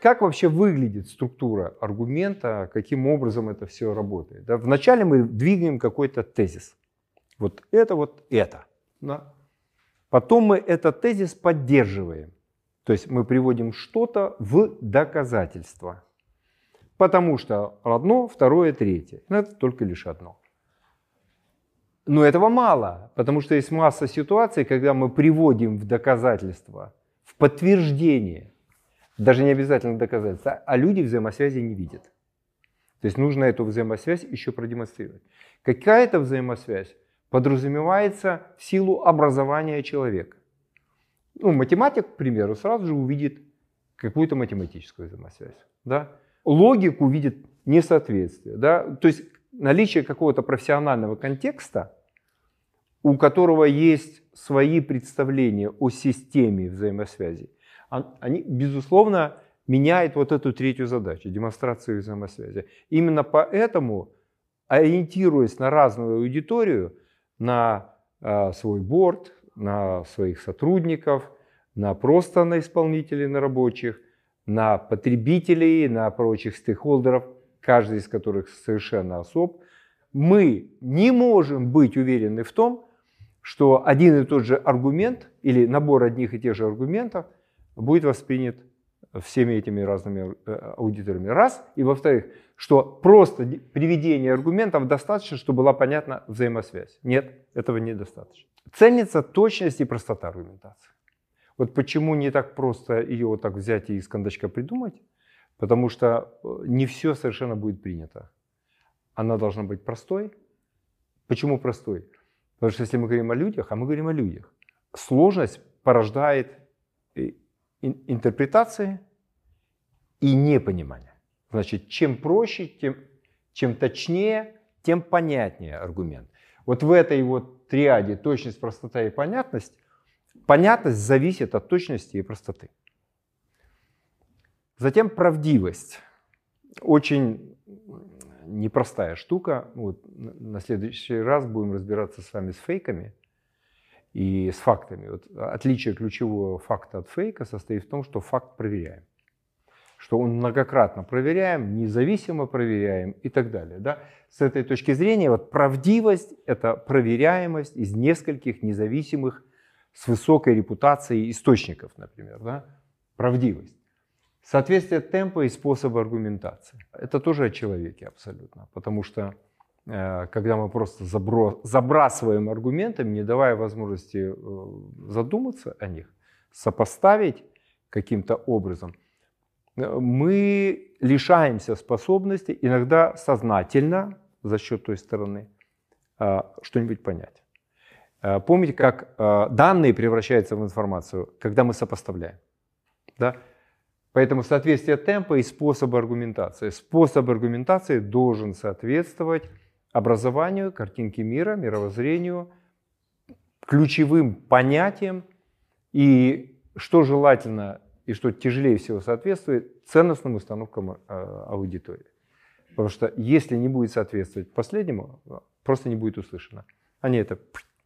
как вообще выглядит структура аргумента, каким образом это все работает? Да? Вначале мы двигаем какой-то тезис. Вот это, вот это. Да? Потом мы этот тезис поддерживаем. То есть мы приводим что-то в доказательство. Потому что одно, второе, третье. Но это только лишь одно. Но этого мало, потому что есть масса ситуаций, когда мы приводим в доказательство, в подтверждение, даже не обязательно доказательство, а люди взаимосвязи не видят. То есть нужно эту взаимосвязь еще продемонстрировать. Какая-то взаимосвязь подразумевается в силу образования человека. Ну, математик, к примеру, сразу же увидит какую-то математическую взаимосвязь. Да? Логик увидит несоответствие. Да? То есть наличие какого-то профессионального контекста, у которого есть свои представления о системе взаимосвязи, они, безусловно, меняют вот эту третью задачу, демонстрацию взаимосвязи. Именно поэтому, ориентируясь на разную аудиторию, на э, свой борт, на своих сотрудников, на просто на исполнителей, на рабочих, на потребителей, на прочих стейкхолдеров, каждый из которых совершенно особ, мы не можем быть уверены в том, что один и тот же аргумент или набор одних и тех же аргументов будет воспринят всеми этими разными э, аудиторами. Раз. И во-вторых, что просто приведение аргументов достаточно, чтобы была понятна взаимосвязь. Нет, этого недостаточно. Ценится точность и простота аргументации. Вот почему не так просто ее вот так взять и из кондачка придумать, потому что э, не все совершенно будет принято. Она должна быть простой. Почему простой? Потому что если мы говорим о людях, а мы говорим о людях, сложность порождает интерпретации и непонимание. Значит, чем проще, тем, чем точнее, тем понятнее аргумент. Вот в этой вот триаде точность, простота и понятность, понятность зависит от точности и простоты. Затем правдивость. Очень непростая штука. Вот на следующий раз будем разбираться с вами с фейками и с фактами. Вот отличие ключевого факта от фейка состоит в том, что факт проверяем что он многократно проверяем, независимо проверяем и так далее. Да? С этой точки зрения вот правдивость – это проверяемость из нескольких независимых с высокой репутацией источников, например. Да? Правдивость. Соответствие темпа и способа аргументации. Это тоже о человеке абсолютно, потому что когда мы просто забрасываем аргументами, не давая возможности э, задуматься о них, сопоставить каким-то образом – мы лишаемся способности иногда сознательно за счет той стороны что-нибудь понять. Помните, как данные превращаются в информацию, когда мы сопоставляем. Да? Поэтому соответствие темпа и способа аргументации. Способ аргументации должен соответствовать образованию, картинке мира, мировоззрению, ключевым понятиям и, что желательно, и что тяжелее всего соответствует ценностным установкам э, аудитории. Потому что если не будет соответствовать последнему, просто не будет услышано. Они это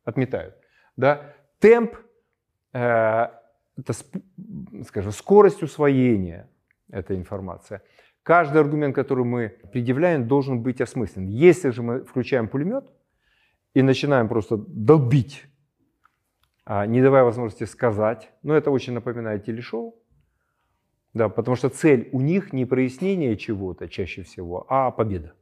отметают. Да? Темп э, это, скажем, скорость усвоения этой информации. Каждый аргумент, который мы предъявляем, должен быть осмыслен. Если же мы включаем пулемет и начинаем просто долбить, а, не давая возможности сказать, ну это очень напоминает телешоу, да, потому что цель у них не прояснение чего-то чаще всего, а победа.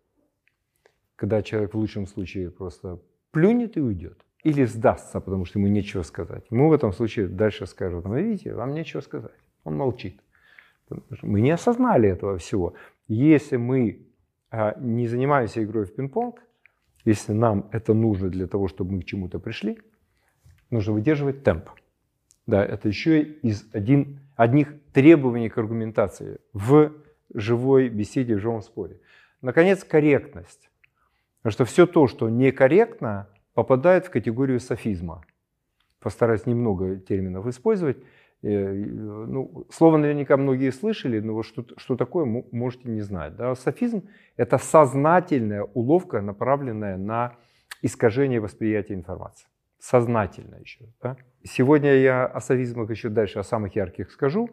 Когда человек в лучшем случае просто плюнет и уйдет. Или сдастся, потому что ему нечего сказать. Ему в этом случае дальше скажут, ну видите, вам нечего сказать. Он молчит. Мы не осознали этого всего. Если мы а, не занимаемся игрой в пинг-понг, если нам это нужно для того, чтобы мы к чему-то пришли, нужно выдерживать темп. Да, это еще из один, одних требований к аргументации в живой беседе, в живом споре. Наконец, корректность. Потому что все то, что некорректно, попадает в категорию софизма. Постараюсь немного терминов использовать. Э, ну, слово наверняка многие слышали, но вот что, что такое, можете не знать. Да? Софизм – это сознательная уловка, направленная на искажение восприятия информации. Сознательно еще. Да? Сегодня я о софизмах еще дальше, о самых ярких скажу,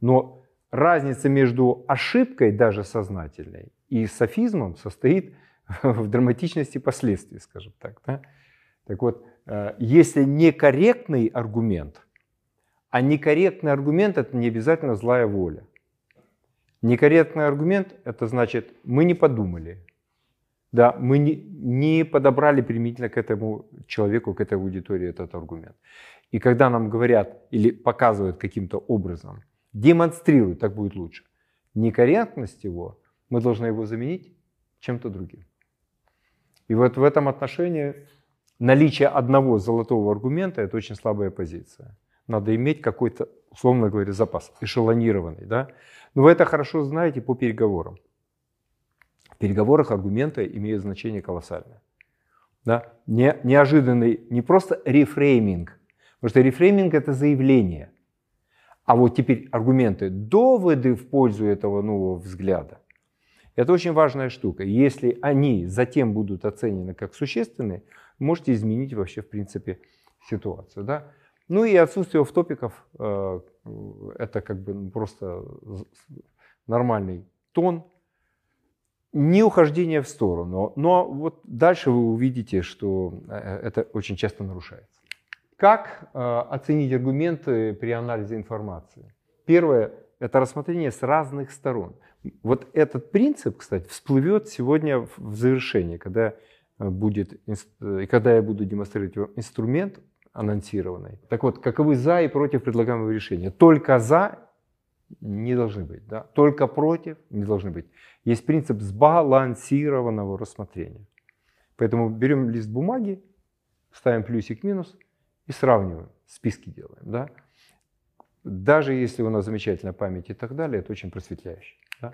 но разница между ошибкой, даже сознательной, и софизмом состоит в драматичности последствий, скажем так. Да? Так вот, э, если некорректный аргумент, а некорректный аргумент – это не обязательно злая воля. Некорректный аргумент – это значит, мы не подумали, да, мы не, не подобрали применительно к этому человеку, к этой аудитории этот аргумент. И когда нам говорят или показывают каким-то образом, демонстрируют, так будет лучше, некорректность его, мы должны его заменить чем-то другим. И вот в этом отношении наличие одного золотого аргумента – это очень слабая позиция. Надо иметь какой-то, условно говоря, запас, эшелонированный. Да? Но вы это хорошо знаете по переговорам. В переговорах аргументы имеют значение колоссальное. Да? Не, неожиданный, не просто рефрейминг, потому что рефрейминг – это заявление. А вот теперь аргументы, доводы в пользу этого нового взгляда. Это очень важная штука. Если они затем будут оценены как существенные, можете изменить вообще, в принципе, ситуацию. Да? Ну и отсутствие офтопиков э, – это как бы ну, просто нормальный тон. Не ухождение в сторону, но вот дальше вы увидите, что э, это очень часто нарушается. Как э, оценить аргументы при анализе информации? Первое – это рассмотрение с разных сторон. Вот этот принцип, кстати, всплывет сегодня в завершении, когда, будет, когда я буду демонстрировать инструмент анонсированной. Так вот, каковы за и против предлагаемого решения? Только за не должны быть, да? только против не должны быть. Есть принцип сбалансированного рассмотрения. Поэтому берем лист бумаги, ставим плюсик-минус и сравниваем, списки делаем. Да? Даже если у нас замечательная память и так далее, это очень просветляюще. Да?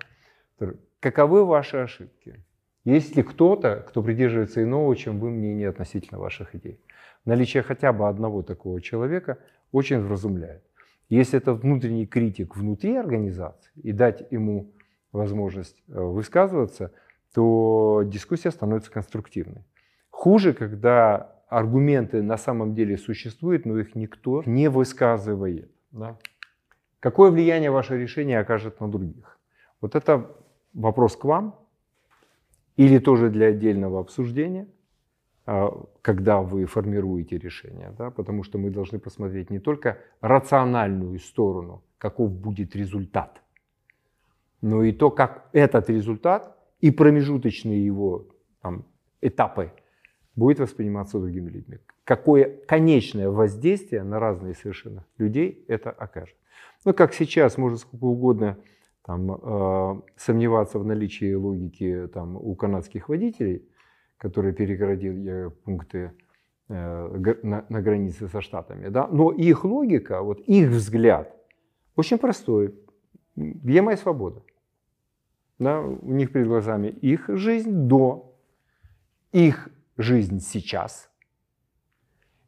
Каковы ваши ошибки? Есть ли кто-то, кто придерживается иного, чем вы мнение относительно ваших идей? Наличие хотя бы одного такого человека очень вразумляет. Если это внутренний критик внутри организации и дать ему возможность э, высказываться, то дискуссия становится конструктивной. Хуже, когда аргументы на самом деле существуют, но их никто не высказывает. Да? Какое влияние ваше решение окажет на других? Вот это вопрос к вам или тоже для отдельного обсуждения – когда вы формируете решение, да, потому что мы должны посмотреть не только рациональную сторону, каков будет результат, но и то, как этот результат и промежуточные его там, этапы будет восприниматься другими людьми. Какое конечное воздействие на разные совершенно людей это окажет. Ну, как сейчас, можно сколько угодно там, э, сомневаться в наличии логики там, у канадских водителей – который перегородил пункты э, на, на границе со Штатами. Да? Но их логика, вот их взгляд очень простой. Где моя свобода? Да? У них перед глазами их жизнь до, их жизнь сейчас.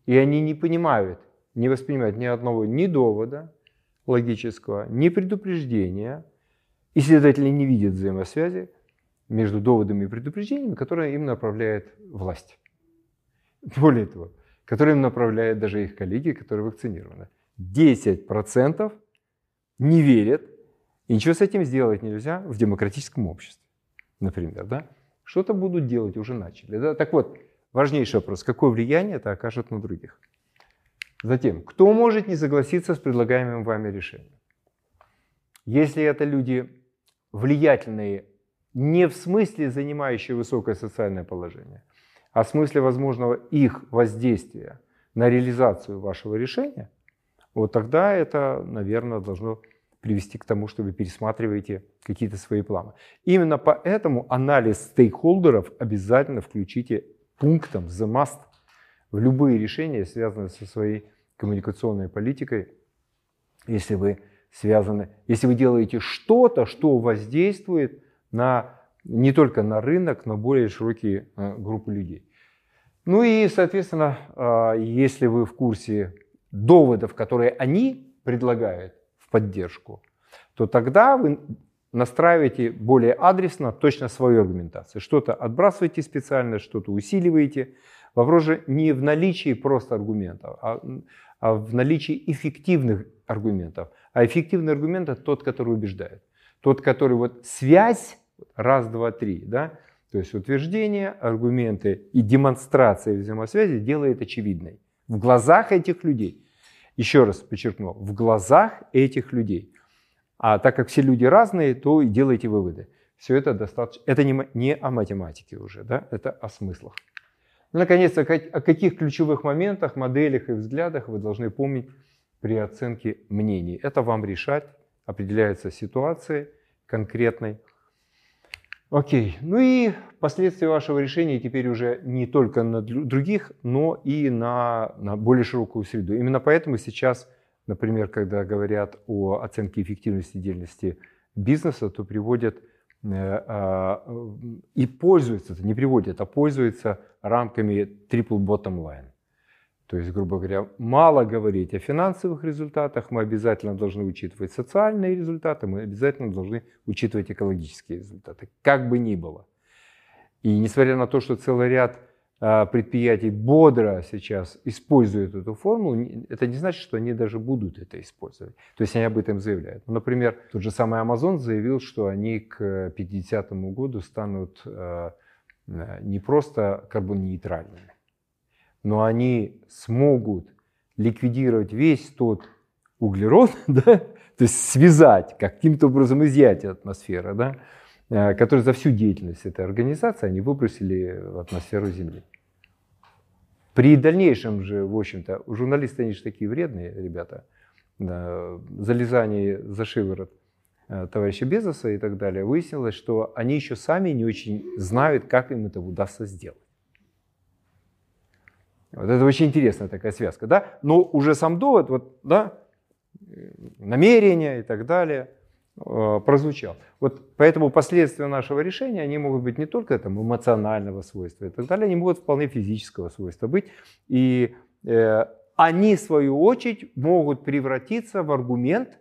И они не понимают, не воспринимают ни одного ни довода логического, ни предупреждения, и, следовательно, не видят взаимосвязи между доводами и предупреждениями, которые им направляет власть. Более того, которые им направляют даже их коллеги, которые вакцинированы. 10% не верят, и ничего с этим сделать нельзя в демократическом обществе, например. Да? Что-то будут делать, уже начали. Да? Так вот, важнейший вопрос, какое влияние это окажет на других. Затем, кто может не согласиться с предлагаемым вами решением? Если это люди влиятельные не в смысле занимающие высокое социальное положение, а в смысле возможного их воздействия на реализацию вашего решения, вот тогда это, наверное, должно привести к тому, что вы пересматриваете какие-то свои планы. Именно поэтому анализ стейкхолдеров обязательно включите пунктом the must в любые решения, связанные со своей коммуникационной политикой, если вы связаны, если вы делаете что-то, что воздействует на, не только на рынок, но более широкие э, группы людей. Ну и, соответственно, а, если вы в курсе доводов, которые они предлагают в поддержку, то тогда вы настраиваете более адресно точно свою аргументацию. Что-то отбрасываете специально, что-то усиливаете. Вопрос же не в наличии просто аргументов, а, а в наличии эффективных аргументов. А эффективный аргумент – это тот, который убеждает. Тот, который вот связь, раз, два, три, да, то есть утверждение, аргументы и демонстрация взаимосвязи делает очевидной в глазах этих людей. Еще раз подчеркну, в глазах этих людей. А так как все люди разные, то и делайте выводы. Все это достаточно. Это не, не о математике уже, да? это о смыслах. Наконец, о каких ключевых моментах, моделях и взглядах вы должны помнить при оценке мнений. Это вам решать, определяется ситуацией конкретной. Окей, ну и последствия вашего решения теперь уже не только на других, но и на, на более широкую среду. Именно поэтому сейчас, например, когда говорят о оценке эффективности деятельности бизнеса, то приводят Э, а, и пользуется, не приводит, а пользуется рамками triple bottom line. То есть, грубо говоря, мало говорить о финансовых результатах, мы обязательно должны учитывать социальные результаты, мы обязательно должны учитывать экологические результаты, как бы ни было. И несмотря на то, что целый ряд а, предприятий бодро сейчас используют эту формулу, это не значит, что они даже будут это использовать. То есть они об этом заявляют. Ну, например, тот же самый Amazon заявил, что они к 50 году станут а, не просто карбоннейтральными, но они смогут ликвидировать весь тот углерод, да, то есть связать, каким-то образом изъять атмосферу, да, а, который за всю деятельность этой организации они выбросили в атмосферу Земли. При дальнейшем же, в общем-то, журналисты, они же такие вредные ребята, да, залезании за шиворот э, товарища Безоса и так далее, выяснилось, что они еще сами не очень знают, как им это удастся сделать. Вот это очень интересная такая связка, да? Но уже сам довод, вот, да, намерения и так далее – Э, прозвучал. Вот поэтому последствия нашего решения, они могут быть не только там, эмоционального свойства и так далее, они могут вполне физического свойства быть. И э, они, в свою очередь, могут превратиться в аргумент,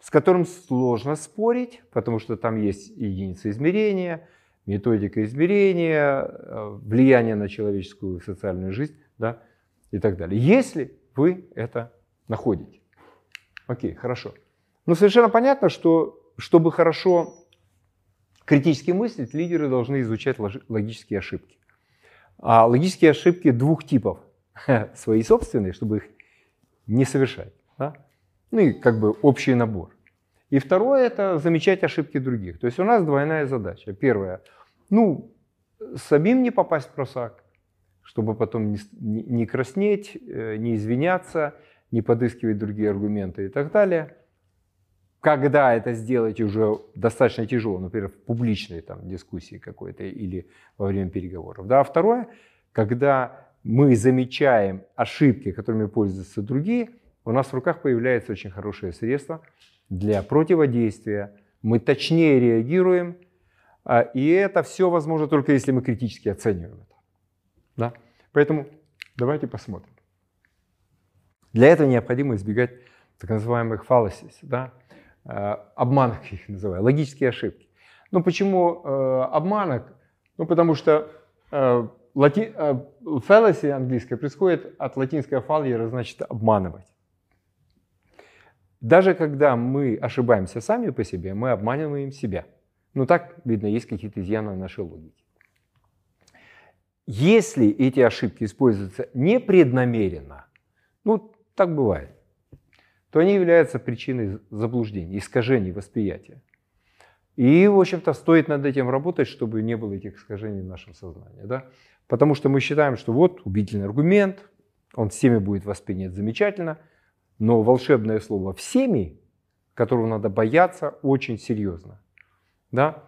с которым сложно спорить, потому что там есть единицы измерения, методика измерения, э, влияние на человеческую социальную жизнь да, и так далее. Если вы это находите. Окей, хорошо. Но совершенно понятно, что чтобы хорошо критически мыслить, лидеры должны изучать логические ошибки. А логические ошибки двух типов. Свои собственные, чтобы их не совершать. Да? Ну и как бы общий набор. И второе – это замечать ошибки других. То есть у нас двойная задача. Первая – ну, самим не попасть в просак, чтобы потом не, не краснеть, э, не извиняться, не подыскивать другие аргументы и так далее – когда это сделать уже достаточно тяжело, например, в публичной там, дискуссии какой-то или во время переговоров. Да? А второе, когда мы замечаем ошибки, которыми пользуются другие, у нас в руках появляется очень хорошее средство для противодействия. Мы точнее реагируем, а, и это все возможно только если мы критически оцениваем. Да? Поэтому давайте посмотрим. Для этого необходимо избегать так называемых fallacies, да? Э, обманок их называю, логические ошибки. Ну почему э, обманок? Ну потому что э, лати, э, fallacy английское происходит от латинского fallacy, значит обманывать. Даже когда мы ошибаемся сами по себе, мы обманываем себя. Ну так, видно, есть какие-то изъяны в нашей логике. Если эти ошибки используются непреднамеренно, ну так бывает, то они являются причиной заблуждений, искажений восприятия. И, в общем-то, стоит над этим работать, чтобы не было этих искажений в нашем сознании. Да? Потому что мы считаем, что вот убедительный аргумент, он всеми будет воспринят замечательно, но волшебное слово «всеми», которого надо бояться очень серьезно, да?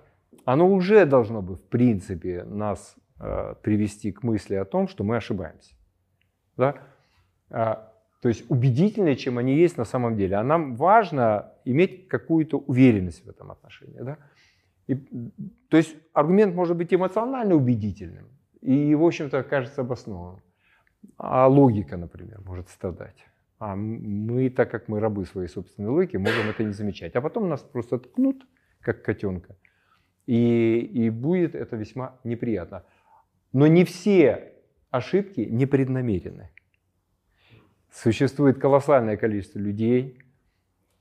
оно уже должно бы, в принципе, нас привести к мысли о том, что мы ошибаемся. Да? А то есть убедительнее, чем они есть на самом деле. А нам важно иметь какую-то уверенность в этом отношении. Да? И, то есть аргумент может быть эмоционально убедительным и, в общем-то, кажется обоснованным. А логика, например, может страдать. А мы, так как мы рабы своей собственной логики, можем это не замечать. А потом нас просто ткнут, как котенка. И, и будет это весьма неприятно. Но не все ошибки непреднамеренны. Существует колоссальное количество людей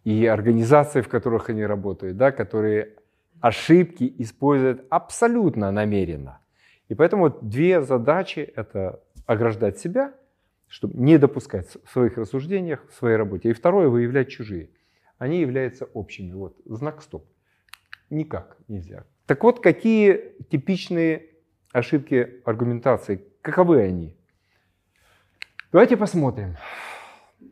и организаций, в которых они работают, да, которые ошибки используют абсолютно намеренно. И поэтому две задачи – это ограждать себя, чтобы не допускать в своих рассуждениях, в своей работе. И второе – выявлять чужие. Они являются общими. Вот знак «стоп». Никак нельзя. Так вот, какие типичные ошибки аргументации, каковы они? Давайте посмотрим.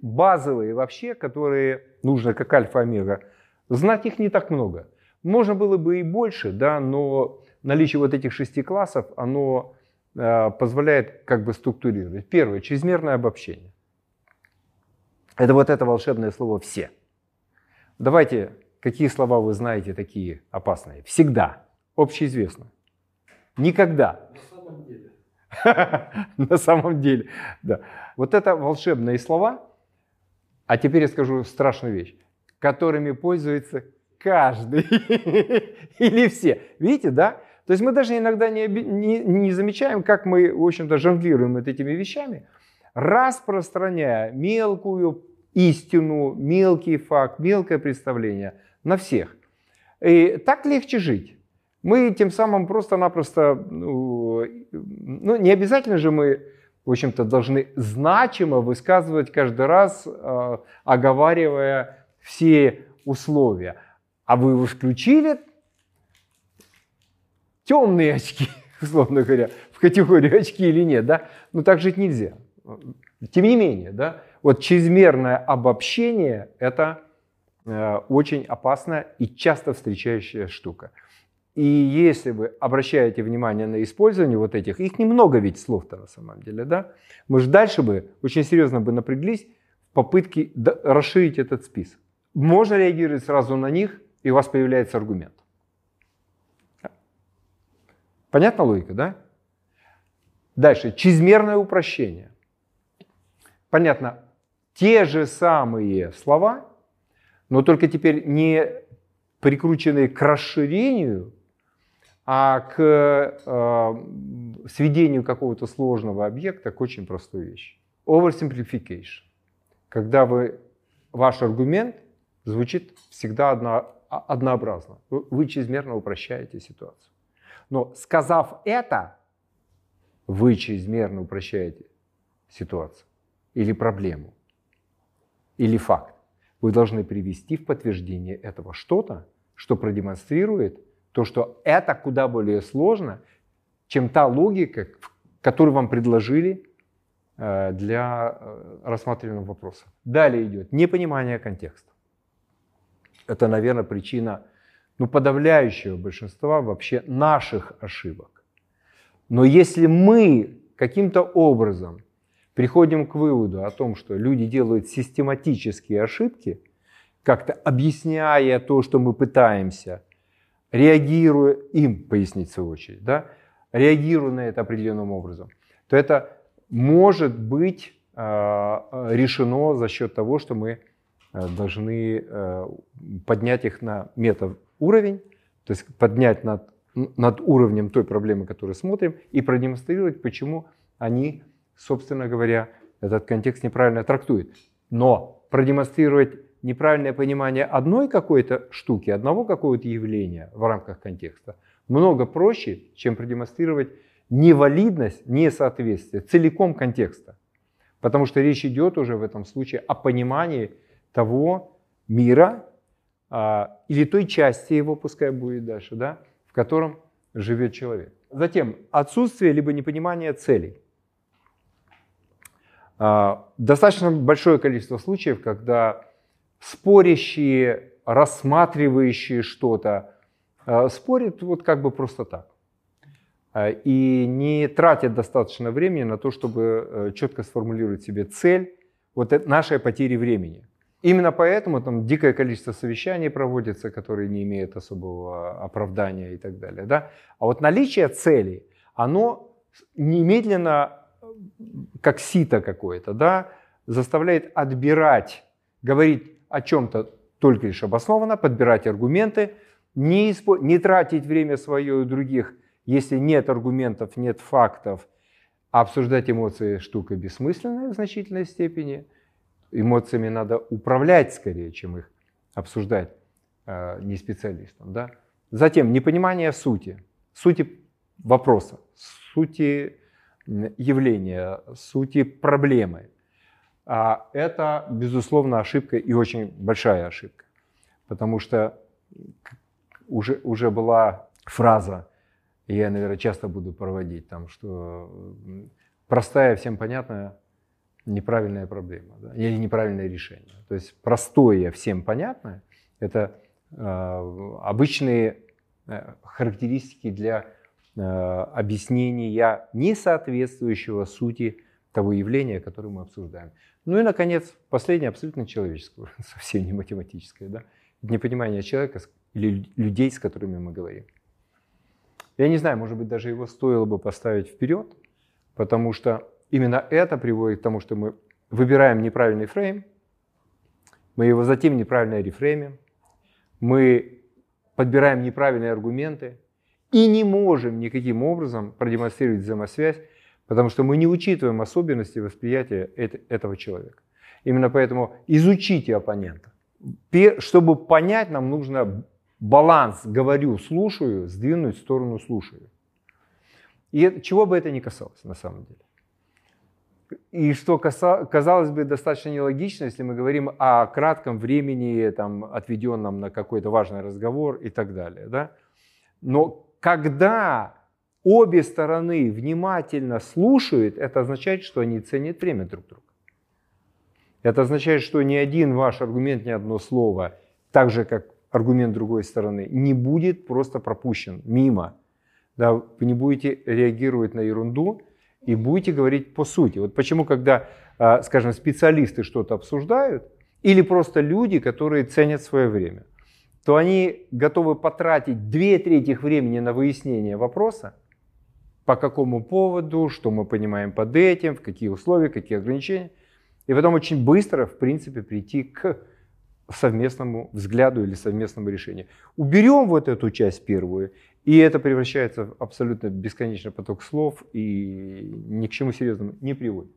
Базовые вообще, которые нужно как альфа-омега, знать их не так много. Можно было бы и больше, да, но наличие вот этих шести классов, оно э, позволяет как бы структурировать. Первое, чрезмерное обобщение. Это вот это волшебное слово «все». Давайте, какие слова вы знаете такие опасные? Всегда. Общеизвестно. Никогда. На самом деле. На самом деле, да. Вот это волшебные слова, а теперь я скажу страшную вещь, которыми пользуется каждый или все. Видите, да? То есть мы даже иногда не, не, не замечаем, как мы, в общем-то, жонглируем вот этими вещами, распространяя мелкую истину, мелкий факт, мелкое представление на всех. И так легче жить. Мы тем самым просто-напросто, ну, ну, не обязательно же мы, в общем-то, должны значимо высказывать каждый раз, э, оговаривая все условия. А вы его включили, темные очки, условно говоря, в категорию очки или нет, да? Ну так жить нельзя. Тем не менее, да, вот чрезмерное обобщение – это э, очень опасная и часто встречающая штука. И если вы обращаете внимание на использование вот этих, их немного ведь слов-то на самом деле, да, мы же дальше бы очень серьезно бы напряглись в попытке расширить этот список. Можно реагировать сразу на них, и у вас появляется аргумент. Понятна логика, да? Дальше. Чрезмерное упрощение. Понятно. Те же самые слова, но только теперь не прикрученные к расширению, а к э, сведению какого-то сложного объекта к очень простой вещи. Oversimplification. Когда вы, ваш аргумент звучит всегда одно, однообразно. Вы чрезмерно упрощаете ситуацию. Но сказав это, вы чрезмерно упрощаете ситуацию или проблему, или факт. Вы должны привести в подтверждение этого что-то, что продемонстрирует то, что это куда более сложно, чем та логика, которую вам предложили э, для э, рассматриваемого вопроса. Далее идет непонимание контекста. Это, наверное, причина ну, подавляющего большинства вообще наших ошибок. Но если мы каким-то образом приходим к выводу о том, что люди делают систематические ошибки, как-то объясняя то, что мы пытаемся, реагируя, им пояснить в свою очередь, да, реагируя на это определенным образом, то это может быть э, решено за счет того, что мы э, должны э, поднять их на метод уровень, то есть поднять над, над уровнем той проблемы, которую смотрим, и продемонстрировать, почему они, собственно говоря, этот контекст неправильно трактуют. Но продемонстрировать неправильное понимание одной какой-то штуки, одного какого-то явления в рамках контекста много проще, чем продемонстрировать невалидность, несоответствие целиком контекста. Потому что речь идет уже в этом случае о понимании того мира, а, или той части его, пускай будет дальше, да, в котором живет человек. Затем отсутствие либо непонимание целей. А, достаточно большое количество случаев, когда спорящие, рассматривающие что-то, а, спорят вот как бы просто так. И не тратят достаточно времени на то, чтобы э, четко сформулировать себе цель вот нашей потери времени. Именно поэтому там дикое количество совещаний проводится, которые не имеют особого оправдания и так далее. Да? А вот наличие целей, оно немедленно, как сито какое-то, да, заставляет отбирать, говорить о чем-то только лишь обоснованно, подбирать аргументы, не, испо- не тратить время свое и других, если нет аргументов, нет фактов, обсуждать эмоции штука бессмысленная в значительной степени. Эмоциями надо управлять скорее, чем их обсуждать э, не специалистам. Да? Затем непонимание сути, сути вопроса, сути явления, сути проблемы. А это, безусловно, ошибка и очень большая ошибка. Потому что уже, уже была фраза, я, наверное, часто буду проводить, там, что простая, всем понятная, неправильная проблема да, или неправильное решение. То есть простое, всем понятное, это э, обычные э, характеристики для э, объяснения несоответствующего сути того явления, которое мы обсуждаем. Ну и, наконец, последнее, абсолютно человеческое, совсем не математическое, да, непонимание человека или людей, с которыми мы говорим. Я не знаю, может быть, даже его стоило бы поставить вперед, потому что именно это приводит к тому, что мы выбираем неправильный фрейм, мы его затем неправильно рефреймим, мы подбираем неправильные аргументы и не можем никаким образом продемонстрировать взаимосвязь, потому что мы не учитываем особенности восприятия этого человека. Именно поэтому изучите оппонента. Чтобы понять, нам нужно баланс говорю, слушаю, сдвинуть в сторону слушаю. И чего бы это ни касалось на самом деле. И что казалось бы достаточно нелогично, если мы говорим о кратком времени, там, отведенном на какой-то важный разговор и так далее. Да? Но когда обе стороны внимательно слушают, это означает, что они ценят время друг друга. Это означает, что ни один ваш аргумент, ни одно слово, так же как аргумент другой стороны, не будет просто пропущен мимо. Да, вы не будете реагировать на ерунду и будете говорить по сути. Вот почему, когда, а, скажем, специалисты что-то обсуждают, или просто люди, которые ценят свое время, то они готовы потратить две трети времени на выяснение вопроса, по какому поводу, что мы понимаем под этим, в какие условия, какие ограничения, и потом очень быстро, в принципе, прийти к совместному взгляду или совместному решению. Уберем вот эту часть первую, и это превращается в абсолютно бесконечный поток слов и ни к чему серьезному не приводит.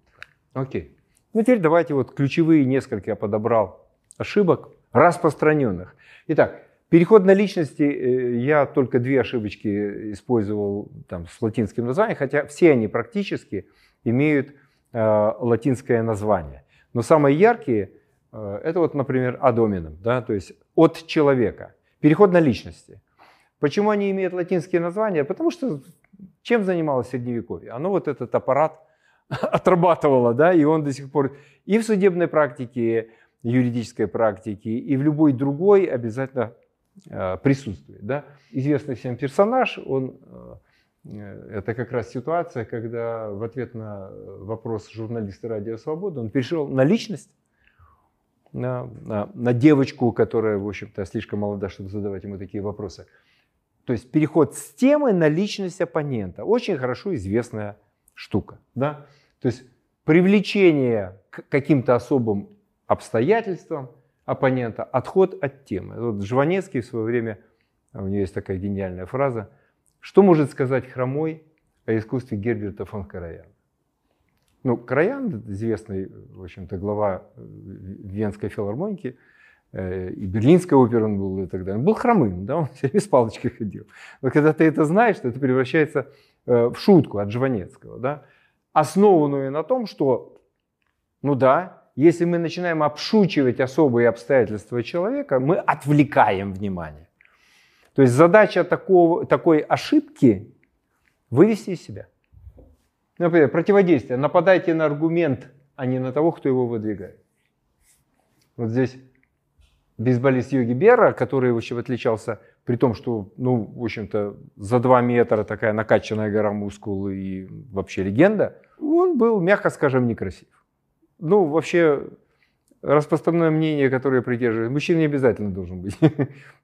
Окей. Ну теперь давайте вот ключевые несколько я подобрал ошибок распространенных. Итак, переход на личности, э, я только две ошибочки использовал там, с латинским названием, хотя все они практически имеют э, латинское название. Но самые яркие – Э, это вот, например, адомином, да, то есть от человека. Переход на личности. Почему они имеют латинские названия? Потому что чем занималось Средневековье? Оно вот этот аппарат отрабатывало, да, и он до сих пор и в судебной практике, юридической практике, и в любой другой обязательно э, присутствует. Да. Известный всем персонаж, он, э, это как раз ситуация, когда в ответ на вопрос журналиста «Радио Свобода» он перешел на личность, на, на, на девочку, которая, в общем-то, слишком молода, чтобы задавать ему такие вопросы. То есть переход с темы на личность оппонента. Очень хорошо известная штука. Да? То есть привлечение к каким-то особым обстоятельствам оппонента, отход от темы. Вот Жванецкий в свое время, у него есть такая гениальная фраза, что может сказать хромой о искусстве Герберта фон Караяна? Ну, Краян, известный, в общем-то, глава э, Венской филармоники, э, и Берлинской оперы он был и так далее. Он был хромым, да, он все время с палочкой ходил. Но когда ты это знаешь, то это превращается э, в шутку от Жванецкого, да, основанную на том, что, ну да, если мы начинаем обшучивать особые обстоятельства человека, мы отвлекаем внимание. То есть задача такого, такой ошибки вывести из себя. Например, противодействие. Нападайте на аргумент, а не на того, кто его выдвигает. Вот здесь бейсболист Йоги Бера, который, в общем, отличался при том, что, ну, в общем-то, за два метра такая накачанная гора мускул и вообще легенда, он был, мягко скажем, некрасив. Ну, вообще, распространенное мнение, которое придерживает, мужчина не обязательно должен быть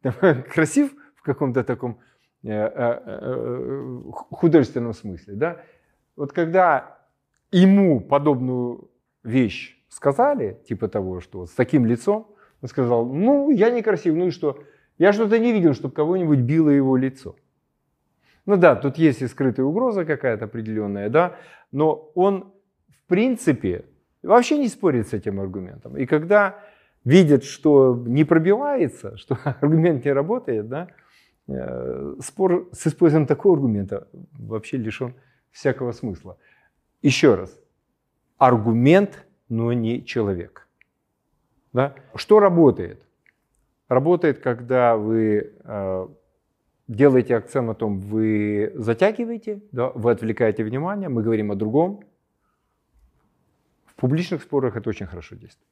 красив в каком-то таком э, э, э, художественном смысле, да, вот когда ему подобную вещь сказали, типа того, что вот с таким лицом, он сказал, ну, я некрасив, ну и что? Я что-то не видел, чтобы кого-нибудь било его лицо. Ну да, тут есть и скрытая угроза какая-то определенная, да, но он в принципе вообще не спорит с этим аргументом. И когда видит, что не пробивается, что аргумент не работает, да, э, спор с использованием такого аргумента вообще лишен всякого смысла. Еще раз, аргумент, но не человек. Да? Что работает? Работает, когда вы э, делаете акцент на том, вы затягиваете, да, вы отвлекаете внимание, мы говорим о другом. В публичных спорах это очень хорошо действует.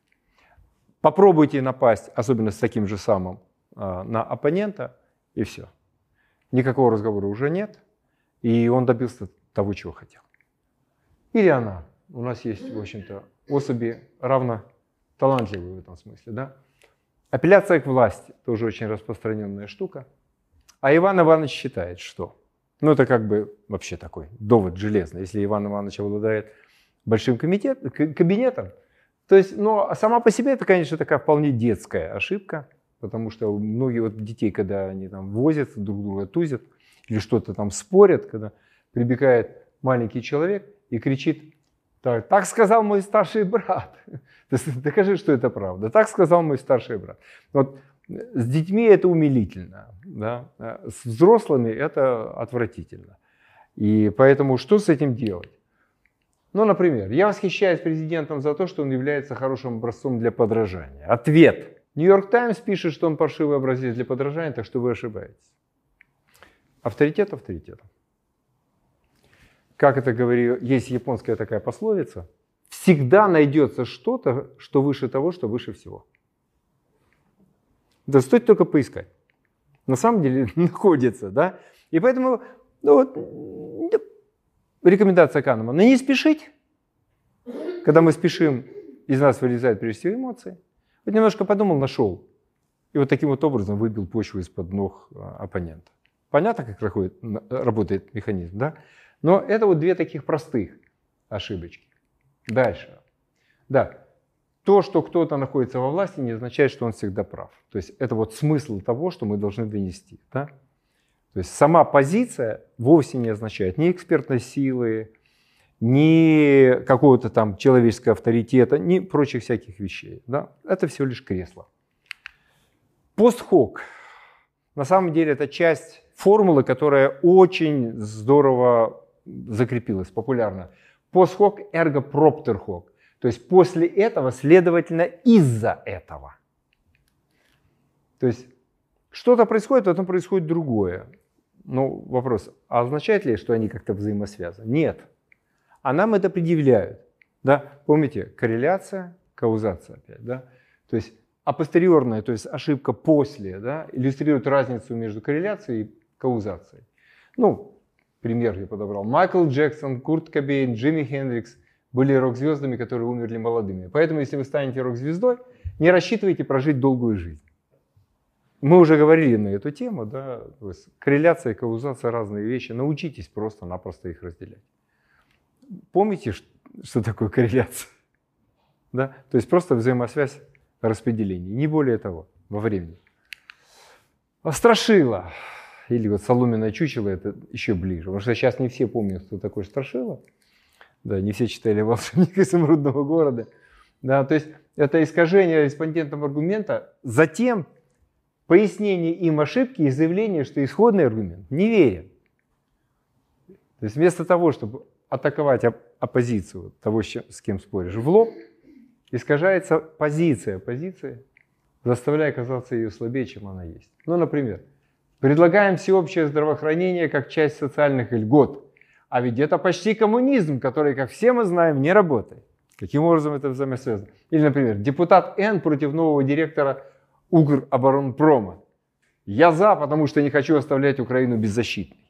Попробуйте напасть, особенно с таким же самым, э, на оппонента, и все. Никакого разговора уже нет, и он добился того, чего хотел. Или она. У нас есть, в общем-то, особи равно талантливые в этом смысле. Да? Апелляция к власти тоже очень распространенная штука. А Иван Иванович считает, что ну, это как бы вообще такой довод железный. Если Иван Иванович обладает большим комитет, кабинетом, то есть, но сама по себе это, конечно, такая вполне детская ошибка, потому что многие вот детей, когда они там возятся, друг друга тузят или что-то там спорят, когда прибегает маленький человек и кричит, так, так сказал мой старший брат. Докажи, что это правда. Так сказал мой старший брат. Вот с детьми это умилительно, да? с взрослыми это отвратительно. И поэтому что с этим делать? Ну, например, я восхищаюсь президентом за то, что он является хорошим образцом для подражания. Ответ. Нью-Йорк Таймс пишет, что он паршивый образец для подражания, так что вы ошибаетесь. Авторитет авторитетом как это говорю, есть японская такая пословица, всегда найдется что-то, что выше того, что выше всего. Да стоит только поискать. На самом деле находится, да? И поэтому, ну вот, рекомендация Канемана, не спешить. Когда мы спешим, из нас вылезают прежде всего эмоции. Вот немножко подумал, нашел. И вот таким вот образом выбил почву из-под ног а, оппонента. Понятно, как работает механизм, да? Но это вот две таких простых ошибочки. Дальше. Да, то, что кто-то находится во власти, не означает, что он всегда прав. То есть это вот смысл того, что мы должны донести. Да? То есть сама позиция вовсе не означает ни экспертной силы, ни какого-то там человеческого авторитета, ни прочих всяких вещей. Да? Это всего лишь кресло. Постхок. На самом деле это часть формулы, которая очень здорово закрепилось популярно. Постхок эрго проптерхок. То есть после этого, следовательно, из-за этого. То есть что-то происходит, потом происходит другое. Ну, вопрос, а означает ли, что они как-то взаимосвязаны? Нет. А нам это предъявляют. Да? Помните, корреляция, каузация опять. Да? То есть апостериорная, то есть ошибка после, да, иллюстрирует разницу между корреляцией и каузацией. Ну, пример я подобрал. Майкл Джексон, Курт Кобейн, Джимми Хендрикс были рок-звездами, которые умерли молодыми. Поэтому, если вы станете рок-звездой, не рассчитывайте прожить долгую жизнь. Мы уже говорили на эту тему, да, то есть корреляция и каузация разные вещи. Научитесь просто-напросто их разделять. Помните, что такое корреляция? Да? То есть просто взаимосвязь распределения, не более того, во времени. Страшила или вот соломенное чучело, это еще ближе. Потому что сейчас не все помнят, кто такой Страшила. Да, не все читали «Волшебника изумрудного города». Да, то есть это искажение респондентом аргумента, затем пояснение им ошибки и заявление, что исходный аргумент неверен. То есть вместо того, чтобы атаковать оппозицию того, с кем споришь, в лоб, искажается позиция оппозиции, заставляя казаться ее слабее, чем она есть. Ну, например, Предлагаем всеобщее здравоохранение как часть социальных льгот. А ведь это почти коммунизм, который, как все мы знаем, не работает. Каким образом это взаимосвязано? Или, например, депутат Н против нового директора Укроборонпрома. Я за, потому что не хочу оставлять Украину беззащитной.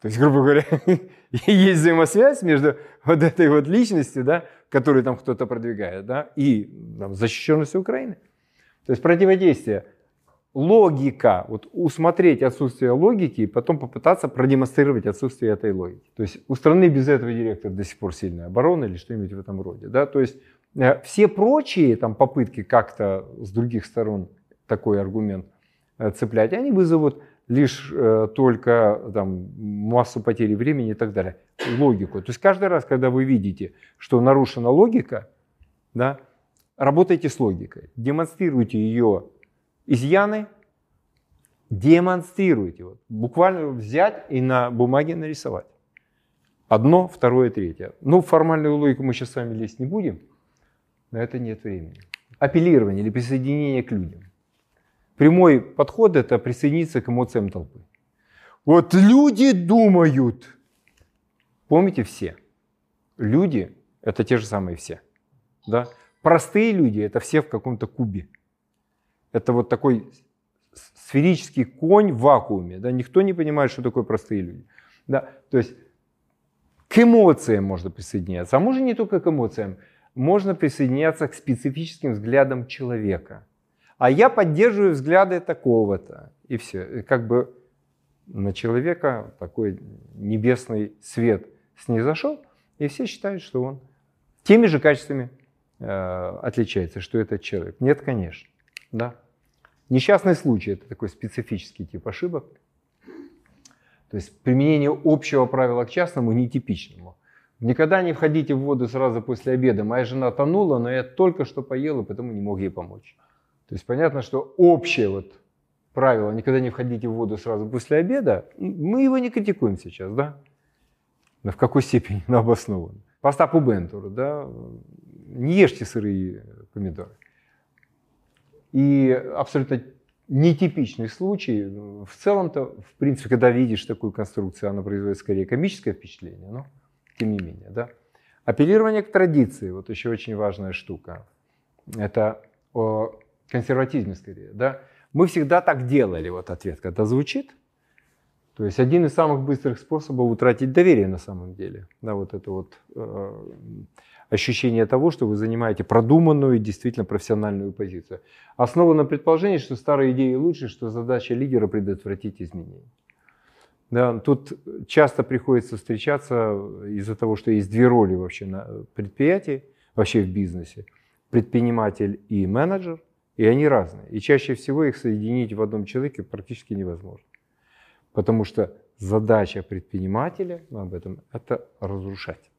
То есть, грубо говоря, есть взаимосвязь между вот этой вот личностью, да, которую там кто-то продвигает, да, и там, защищенностью Украины. То есть противодействие логика, вот усмотреть отсутствие логики и потом попытаться продемонстрировать отсутствие этой логики. То есть у страны без этого директора до сих пор сильная оборона или что-нибудь в этом роде. Да? То есть все прочие там, попытки как-то с других сторон такой аргумент э, цеплять, они вызовут лишь э, только там, массу потери времени и так далее. Логику. То есть каждый раз, когда вы видите, что нарушена логика, да, работайте с логикой, демонстрируйте ее изъяны, демонстрируйте. Вот, буквально взять и на бумаге нарисовать. Одно, второе, третье. Ну, формальную логику мы сейчас с вами лезть не будем, на это нет времени. Апеллирование или присоединение к людям. Прямой подход – это присоединиться к эмоциям толпы. Вот люди думают. Помните все? Люди – это те же самые все. Да? Простые люди – это все в каком-то кубе. Это вот такой сферический конь в вакууме. Да? Никто не понимает, что такое простые люди. Да? То есть к эмоциям можно присоединяться. А можно не только к эмоциям. Можно присоединяться к специфическим взглядам человека – а я поддерживаю взгляды такого-то. И все. Как бы на человека такой небесный свет снизошел, и все считают, что он теми же качествами э, отличается, что этот человек. Нет, конечно. Да. Несчастный случай – это такой специфический тип ошибок. То есть применение общего правила к частному нетипичному. Никогда не входите в воду сразу после обеда. Моя жена тонула, но я только что поел и потому не мог ей помочь. То есть понятно, что общее вот правило «никогда не входите в воду сразу после обеда», мы его не критикуем сейчас, да? Но в какой степени оно обосновано? По Остапу Бентуру, да? Не ешьте сырые помидоры. И абсолютно нетипичный случай. В целом-то, в принципе, когда видишь такую конструкцию, она производит скорее комическое впечатление, но тем не менее, да. Апеллирование к традиции, вот еще очень важная штука. Это консерватизме скорее, да, мы всегда так делали, вот ответ, когда звучит. То есть один из самых быстрых способов утратить доверие на самом деле, да, вот это вот э, ощущение того, что вы занимаете продуманную, действительно профессиональную позицию. Основано на предположении, что старые идеи лучше, что задача лидера предотвратить изменения. Да, тут часто приходится встречаться из-за того, что есть две роли вообще на предприятии, вообще в бизнесе. Предприниматель и менеджер. И они разные. И чаще всего их соединить в одном человеке практически невозможно. Потому что задача предпринимателя, ну, об этом, это разрушать.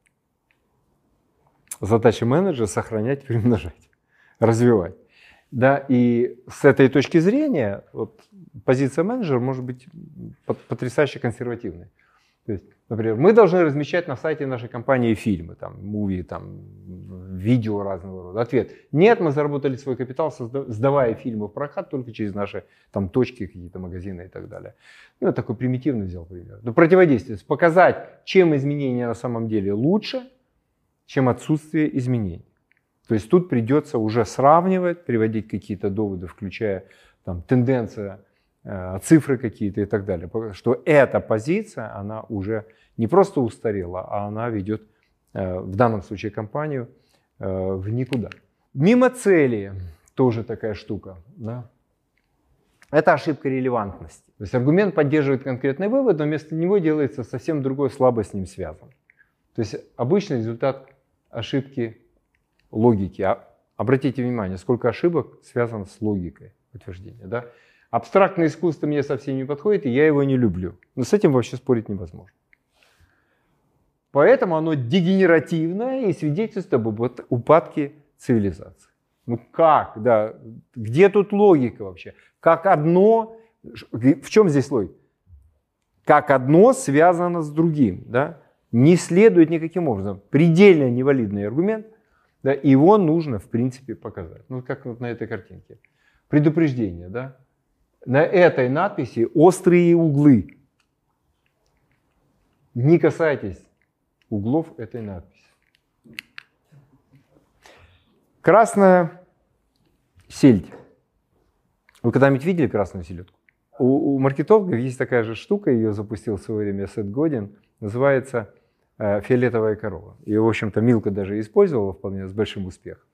Задача менеджера сохранять, приумножать, развивать. Да, и с этой точки зрения вот, позиция менеджера может быть потрясающе консервативной. То есть, например, мы должны размещать на сайте нашей компании фильмы, там, муви, там, видео разного рода. Ответ. Нет, мы заработали свой капитал, сдавая фильмы в прокат только через наши там, точки, какие-то магазины и так далее. Ну, такой примитивный взял пример. Но противодействие. Показать, чем изменения на самом деле лучше, чем отсутствие изменений. То есть тут придется уже сравнивать, приводить какие-то доводы, включая там, тенденция Э, цифры какие-то и так далее. Что эта позиция, она уже не просто устарела, а она ведет э, в данном случае компанию э, в никуда. Мимо цели тоже такая штука. Да? Это ошибка релевантности. То есть аргумент поддерживает конкретный вывод, но вместо него делается совсем другой, слабо с ним связан. То есть обычный результат ошибки логики. А обратите внимание, сколько ошибок связано с логикой утверждения. Да? Абстрактное искусство мне совсем не подходит, и я его не люблю. Но с этим вообще спорить невозможно. Поэтому оно дегенеративное и свидетельствует об упадке цивилизации. Ну как, да, где тут логика вообще? Как одно, в чем здесь логика? Как одно связано с другим, да? Не следует никаким образом. Предельно невалидный аргумент, да, его нужно, в принципе, показать. Ну, как вот на этой картинке. Предупреждение, да? на этой надписи острые углы. Не касайтесь углов этой надписи. Красная сельдь. Вы когда-нибудь видели красную селедку? У, у маркетологов есть такая же штука, ее запустил в свое время Сет Годин, называется фиолетовая корова. И, в общем-то, Милка даже использовала вполне с большим успехом.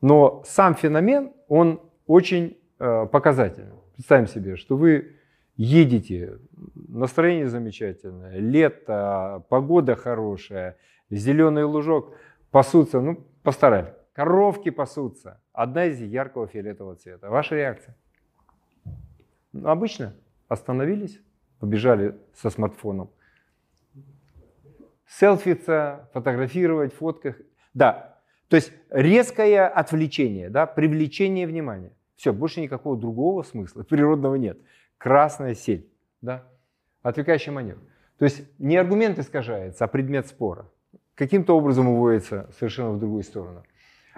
Но сам феномен, он очень э, показательный. Представим себе, что вы едете, настроение замечательное, лето, погода хорошая, зеленый лужок, пасутся, ну, постарались. Коровки пасутся. Одна из яркого фиолетового цвета. Ваша реакция? Ну, обычно остановились, побежали со смартфоном. Селфиться, фотографировать, фотках. Да, то есть резкое отвлечение, да, привлечение внимания. Все, больше никакого другого смысла природного нет. Красная сель, да, отвлекающий маневр. То есть не аргумент искажается, а предмет спора. Каким-то образом уводится совершенно в другую сторону.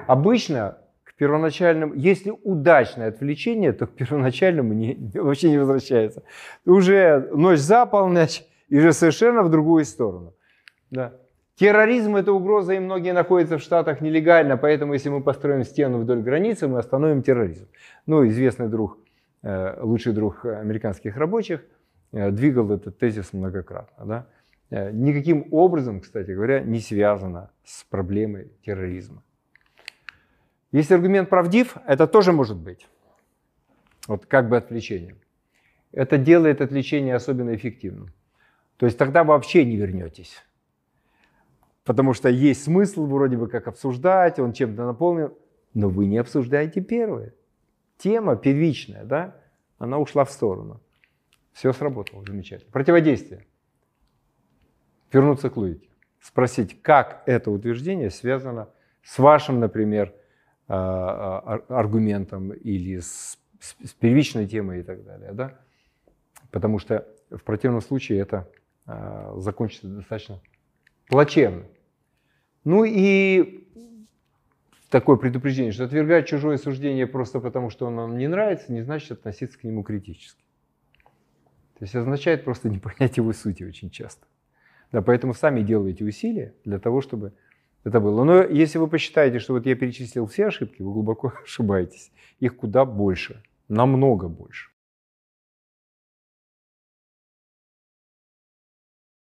Обычно к первоначальному, если удачное отвлечение, то к первоначальному не, вообще не возвращается. Уже ночь за полночь и уже совершенно в другую сторону. Да. Терроризм – это угроза, и многие находятся в Штатах нелегально, поэтому если мы построим стену вдоль границы, мы остановим терроризм. Ну, известный друг, э, лучший друг американских рабочих э, двигал этот тезис многократно. Да? Э, никаким образом, кстати говоря, не связано с проблемой терроризма. Если аргумент правдив, это тоже может быть. Вот как бы отвлечением. Это делает отвлечение особенно эффективным. То есть тогда вообще не вернетесь. Потому что есть смысл вроде бы как обсуждать, он чем-то наполнен, но вы не обсуждаете первое. Тема первичная, да, она ушла в сторону. Все сработало, замечательно. Противодействие. Вернуться к логике. Спросить, как это утверждение связано с вашим, например, а, а, аргументом или с, с первичной темой и так далее. Да? Потому что в противном случае это а, закончится достаточно плачевно. Ну и такое предупреждение, что отвергать чужое суждение просто потому, что оно нам не нравится, не значит относиться к нему критически. То есть означает просто не понять его сути очень часто. Да, поэтому сами делайте усилия для того, чтобы это было. Но если вы посчитаете, что вот я перечислил все ошибки, вы глубоко ошибаетесь. Их куда больше, намного больше.